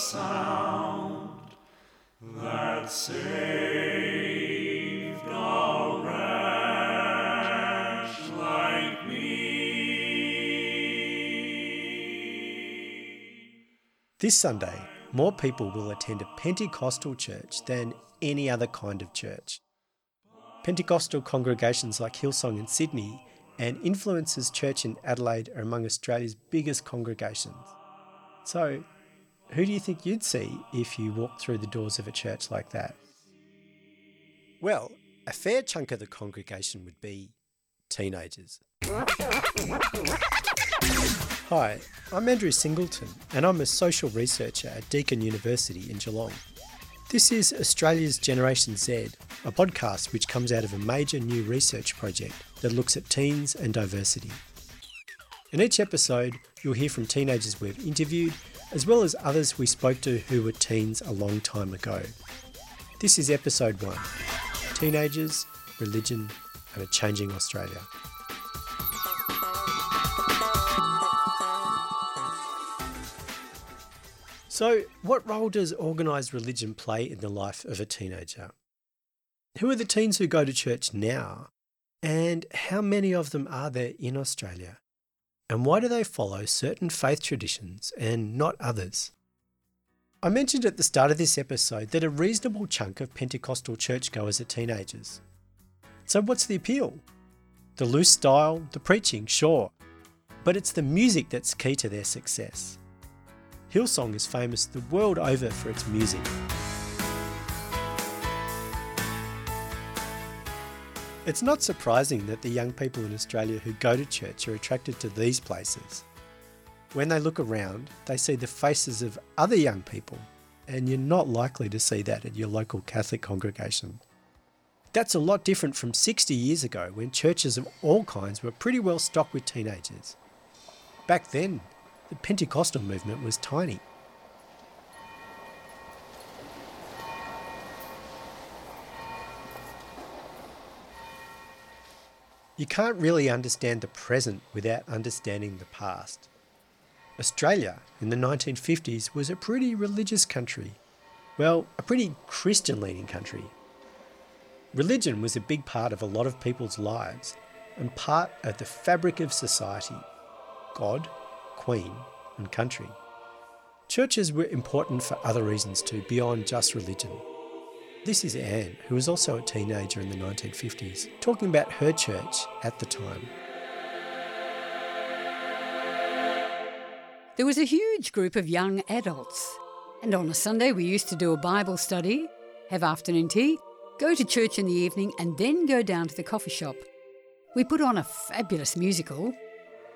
sound that saved a wretch like me. This Sunday, more people will attend a Pentecostal church than any other kind of church. Pentecostal congregations like Hillsong in Sydney and Influencers Church in Adelaide are among Australia's biggest congregations. So, who do you think you'd see if you walked through the doors of a church like that? Well, a fair chunk of the congregation would be teenagers. Hi, I'm Andrew Singleton, and I'm a social researcher at Deakin University in Geelong. This is Australia's Generation Z, a podcast which comes out of a major new research project that looks at teens and diversity. In each episode, you'll hear from teenagers we've interviewed, as well as others we spoke to who were teens a long time ago. This is episode one Teenagers, Religion, and a Changing Australia. So, what role does organised religion play in the life of a teenager? Who are the teens who go to church now? And how many of them are there in Australia? And why do they follow certain faith traditions and not others? I mentioned at the start of this episode that a reasonable chunk of Pentecostal churchgoers are teenagers. So, what's the appeal? The loose style, the preaching, sure, but it's the music that's key to their success. Hillsong is famous the world over for its music. It's not surprising that the young people in Australia who go to church are attracted to these places. When they look around, they see the faces of other young people, and you're not likely to see that at your local Catholic congregation. That's a lot different from 60 years ago when churches of all kinds were pretty well stocked with teenagers. Back then, the Pentecostal movement was tiny. You can't really understand the present without understanding the past. Australia in the 1950s was a pretty religious country. Well, a pretty Christian leaning country. Religion was a big part of a lot of people's lives and part of the fabric of society. God, Queen, and country. Churches were important for other reasons too, beyond just religion. This is Anne, who was also a teenager in the 1950s, talking about her church at the time. There was a huge group of young adults, and on a Sunday we used to do a Bible study, have afternoon tea, go to church in the evening, and then go down to the coffee shop. We put on a fabulous musical.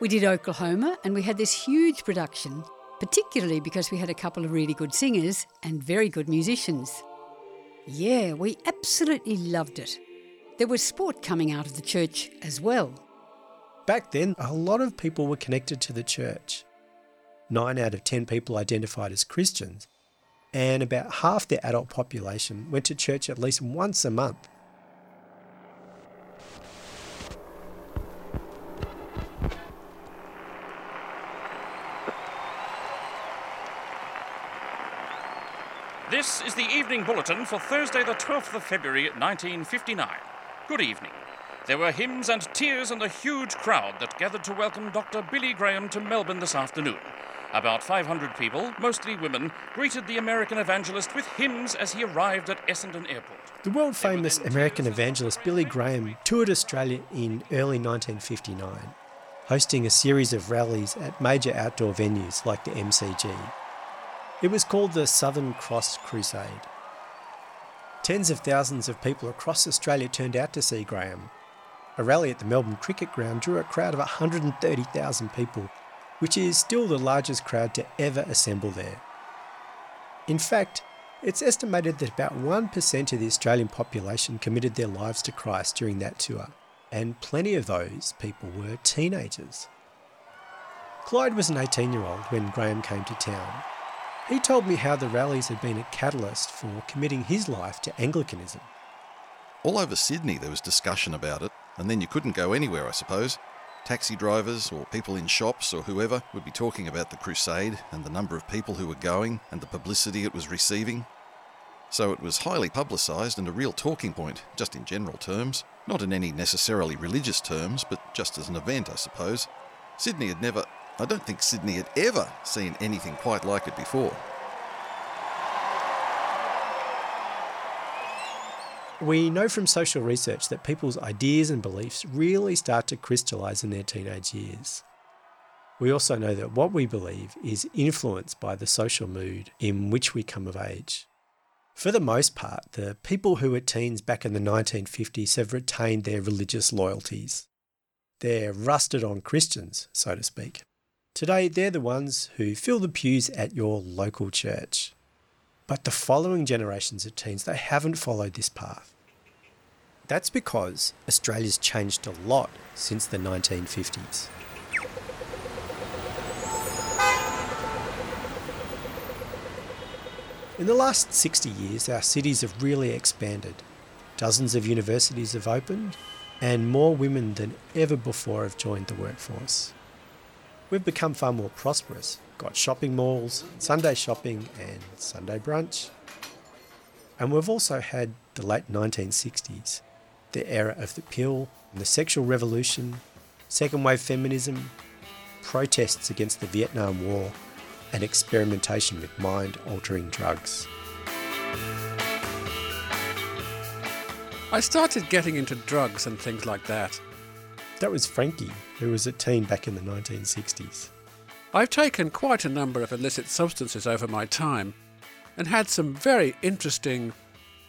We did Oklahoma, and we had this huge production, particularly because we had a couple of really good singers and very good musicians. Yeah, we absolutely loved it. There was sport coming out of the church as well. Back then, a lot of people were connected to the church. Nine out of ten people identified as Christians, and about half the adult population went to church at least once a month. This is the evening bulletin for Thursday, the 12th of February, 1959. Good evening. There were hymns and tears and a huge crowd that gathered to welcome Dr. Billy Graham to Melbourne this afternoon. About 500 people, mostly women, greeted the American evangelist with hymns as he arrived at Essendon Airport. The world famous American evangelist Billy Graham toured Australia in early 1959, hosting a series of rallies at major outdoor venues like the MCG. It was called the Southern Cross Crusade. Tens of thousands of people across Australia turned out to see Graham. A rally at the Melbourne Cricket Ground drew a crowd of 130,000 people, which is still the largest crowd to ever assemble there. In fact, it's estimated that about 1% of the Australian population committed their lives to Christ during that tour, and plenty of those people were teenagers. Clyde was an 18 year old when Graham came to town, he told me how the rallies had been a catalyst for committing his life to Anglicanism. All over Sydney there was discussion about it, and then you couldn't go anywhere, I suppose. Taxi drivers or people in shops or whoever would be talking about the crusade and the number of people who were going and the publicity it was receiving. So it was highly publicised and a real talking point, just in general terms, not in any necessarily religious terms, but just as an event, I suppose. Sydney had never, I don't think Sydney had ever seen anything quite like it before. We know from social research that people's ideas and beliefs really start to crystallise in their teenage years. We also know that what we believe is influenced by the social mood in which we come of age. For the most part, the people who were teens back in the 1950s have retained their religious loyalties. They're rusted on Christians, so to speak. Today, they're the ones who fill the pews at your local church. But the following generations of teens, they haven't followed this path. That's because Australia's changed a lot since the 1950s. In the last 60 years, our cities have really expanded. Dozens of universities have opened, and more women than ever before have joined the workforce. We've become far more prosperous, got shopping malls, Sunday shopping, and Sunday brunch. And we've also had the late 1960s, the era of the pill, the sexual revolution, second wave feminism, protests against the Vietnam War, and experimentation with mind altering drugs. I started getting into drugs and things like that. That was Frankie, who was a teen back in the 1960s. I've taken quite a number of illicit substances over my time and had some very interesting,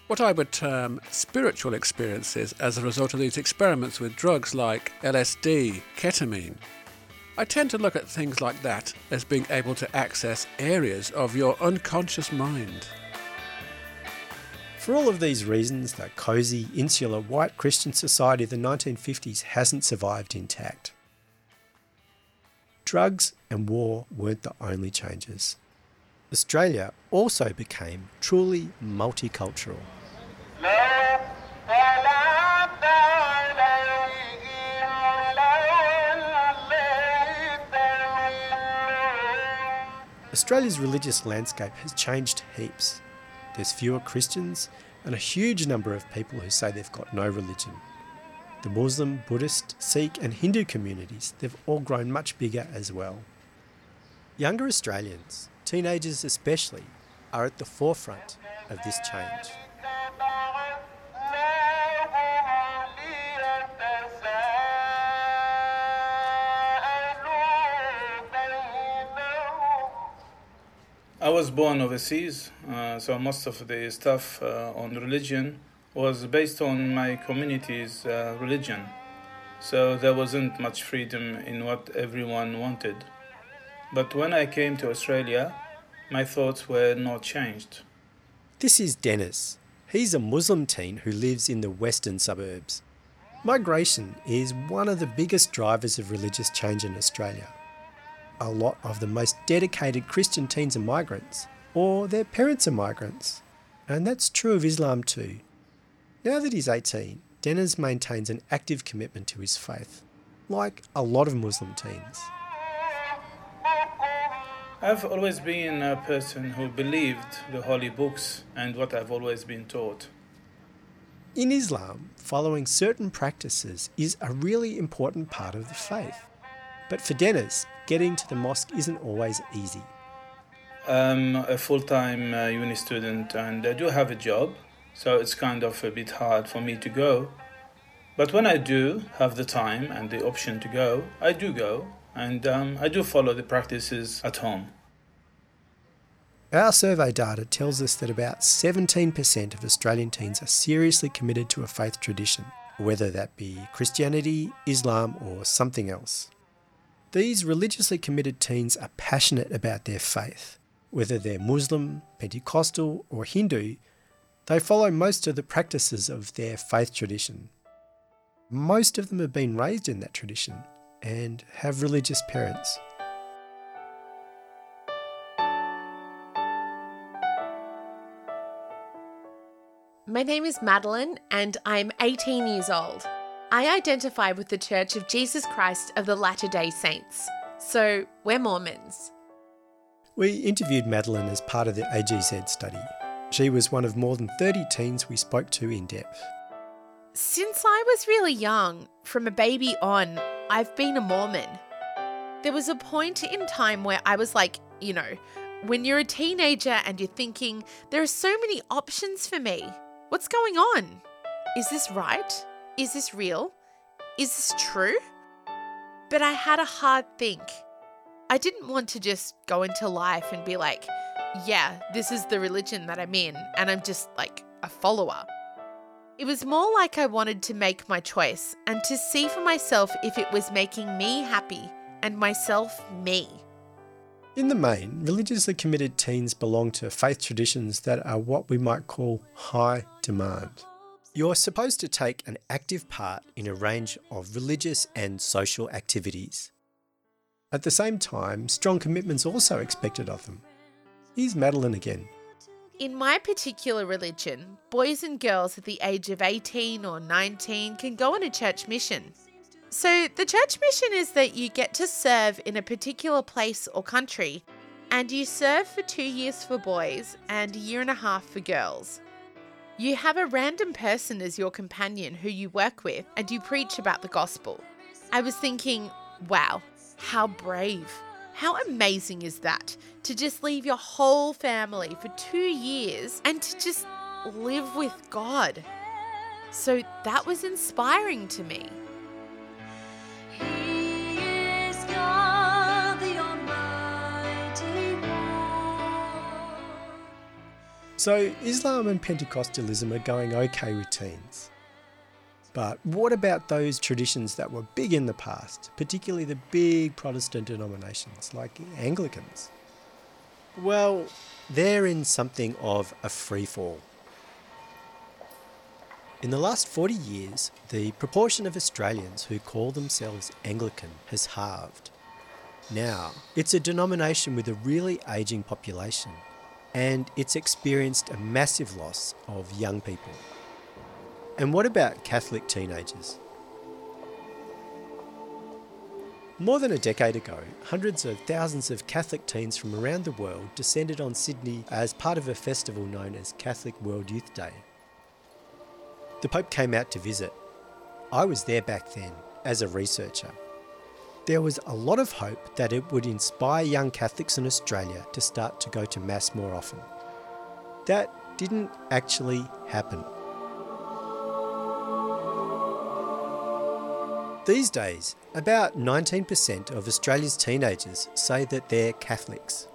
what I would term spiritual experiences as a result of these experiments with drugs like LSD, ketamine. I tend to look at things like that as being able to access areas of your unconscious mind. For all of these reasons, the cosy, insular, white Christian society of the 1950s hasn't survived intact. Drugs and war weren't the only changes. Australia also became truly multicultural. Australia's religious landscape has changed heaps. There's fewer Christians and a huge number of people who say they've got no religion. The Muslim, Buddhist, Sikh, and Hindu communities, they've all grown much bigger as well. Younger Australians, teenagers especially, are at the forefront of this change. I was born overseas, uh, so most of the stuff uh, on religion was based on my community's uh, religion. So there wasn't much freedom in what everyone wanted. But when I came to Australia, my thoughts were not changed. This is Dennis. He's a Muslim teen who lives in the western suburbs. Migration is one of the biggest drivers of religious change in Australia a lot of the most dedicated Christian teens are migrants, or their parents are migrants. And that's true of Islam too. Now that he's 18, Dennis maintains an active commitment to his faith, like a lot of Muslim teens. I've always been a person who believed the holy books and what I've always been taught. In Islam, following certain practices is a really important part of the faith. But for Dennis, getting to the mosque isn't always easy. I'm a full time uh, uni student and I do have a job, so it's kind of a bit hard for me to go. But when I do have the time and the option to go, I do go and um, I do follow the practices at home. Our survey data tells us that about 17% of Australian teens are seriously committed to a faith tradition, whether that be Christianity, Islam, or something else. These religiously committed teens are passionate about their faith. Whether they're Muslim, Pentecostal, or Hindu, they follow most of the practices of their faith tradition. Most of them have been raised in that tradition and have religious parents. My name is Madeline and I'm 18 years old. I identify with the Church of Jesus Christ of the Latter day Saints. So, we're Mormons. We interviewed Madeline as part of the AGZ study. She was one of more than 30 teens we spoke to in depth. Since I was really young, from a baby on, I've been a Mormon. There was a point in time where I was like, you know, when you're a teenager and you're thinking, there are so many options for me. What's going on? Is this right? Is this real? Is this true? But I had a hard think. I didn't want to just go into life and be like, yeah, this is the religion that I'm in, and I'm just like a follower. It was more like I wanted to make my choice and to see for myself if it was making me happy and myself me. In the main, religiously committed teens belong to faith traditions that are what we might call high demand. You're supposed to take an active part in a range of religious and social activities. At the same time, strong commitments also expected of them. Here's Madeline again. In my particular religion, boys and girls at the age of 18 or 19 can go on a church mission. So, the church mission is that you get to serve in a particular place or country, and you serve for two years for boys and a year and a half for girls. You have a random person as your companion who you work with, and you preach about the gospel. I was thinking, wow, how brave. How amazing is that? To just leave your whole family for two years and to just live with God. So that was inspiring to me. So, Islam and Pentecostalism are going okay with teens. But what about those traditions that were big in the past, particularly the big Protestant denominations like Anglicans? Well, they're in something of a freefall. In the last 40 years, the proportion of Australians who call themselves Anglican has halved. Now, it's a denomination with a really ageing population, and it's experienced a massive loss of young people. And what about Catholic teenagers? More than a decade ago, hundreds of thousands of Catholic teens from around the world descended on Sydney as part of a festival known as Catholic World Youth Day. The Pope came out to visit. I was there back then as a researcher. There was a lot of hope that it would inspire young Catholics in Australia to start to go to Mass more often. That didn't actually happen. These days, about 19% of Australia's teenagers say that they're Catholics.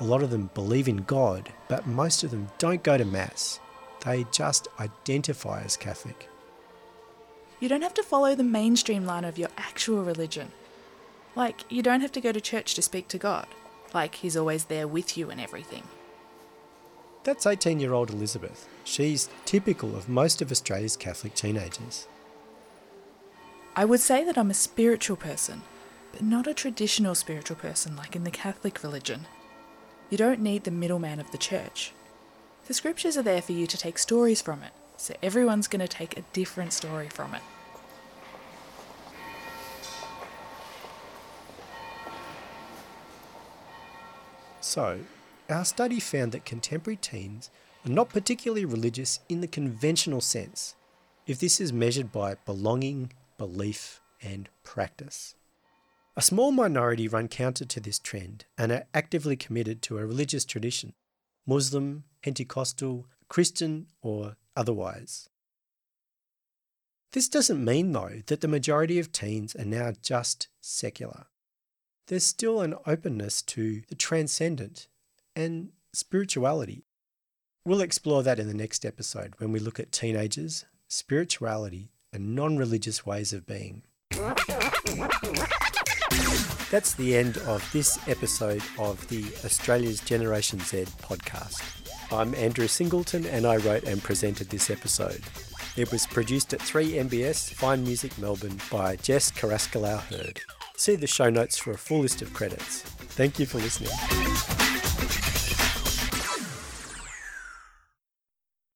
A lot of them believe in God, but most of them don't go to Mass. They just identify as Catholic. You don't have to follow the mainstream line of your actual religion. Like, you don't have to go to church to speak to God. Like, He's always there with you and everything. That's 18 year old Elizabeth. She's typical of most of Australia's Catholic teenagers. I would say that I'm a spiritual person, but not a traditional spiritual person like in the Catholic religion. You don't need the middleman of the church. The scriptures are there for you to take stories from it, so everyone's going to take a different story from it. So, our study found that contemporary teens are not particularly religious in the conventional sense, if this is measured by belonging, belief, and practice. A small minority run counter to this trend and are actively committed to a religious tradition Muslim, Pentecostal, Christian, or otherwise. This doesn't mean, though, that the majority of teens are now just secular. There's still an openness to the transcendent and spirituality. We'll explore that in the next episode when we look at teenagers, spirituality, and non religious ways of being. That's the end of this episode of the Australia's Generation Z podcast. I'm Andrew Singleton and I wrote and presented this episode. It was produced at 3MBS Fine Music Melbourne by Jess Carrascalau Hurd. See the show notes for a full list of credits. Thank you for listening.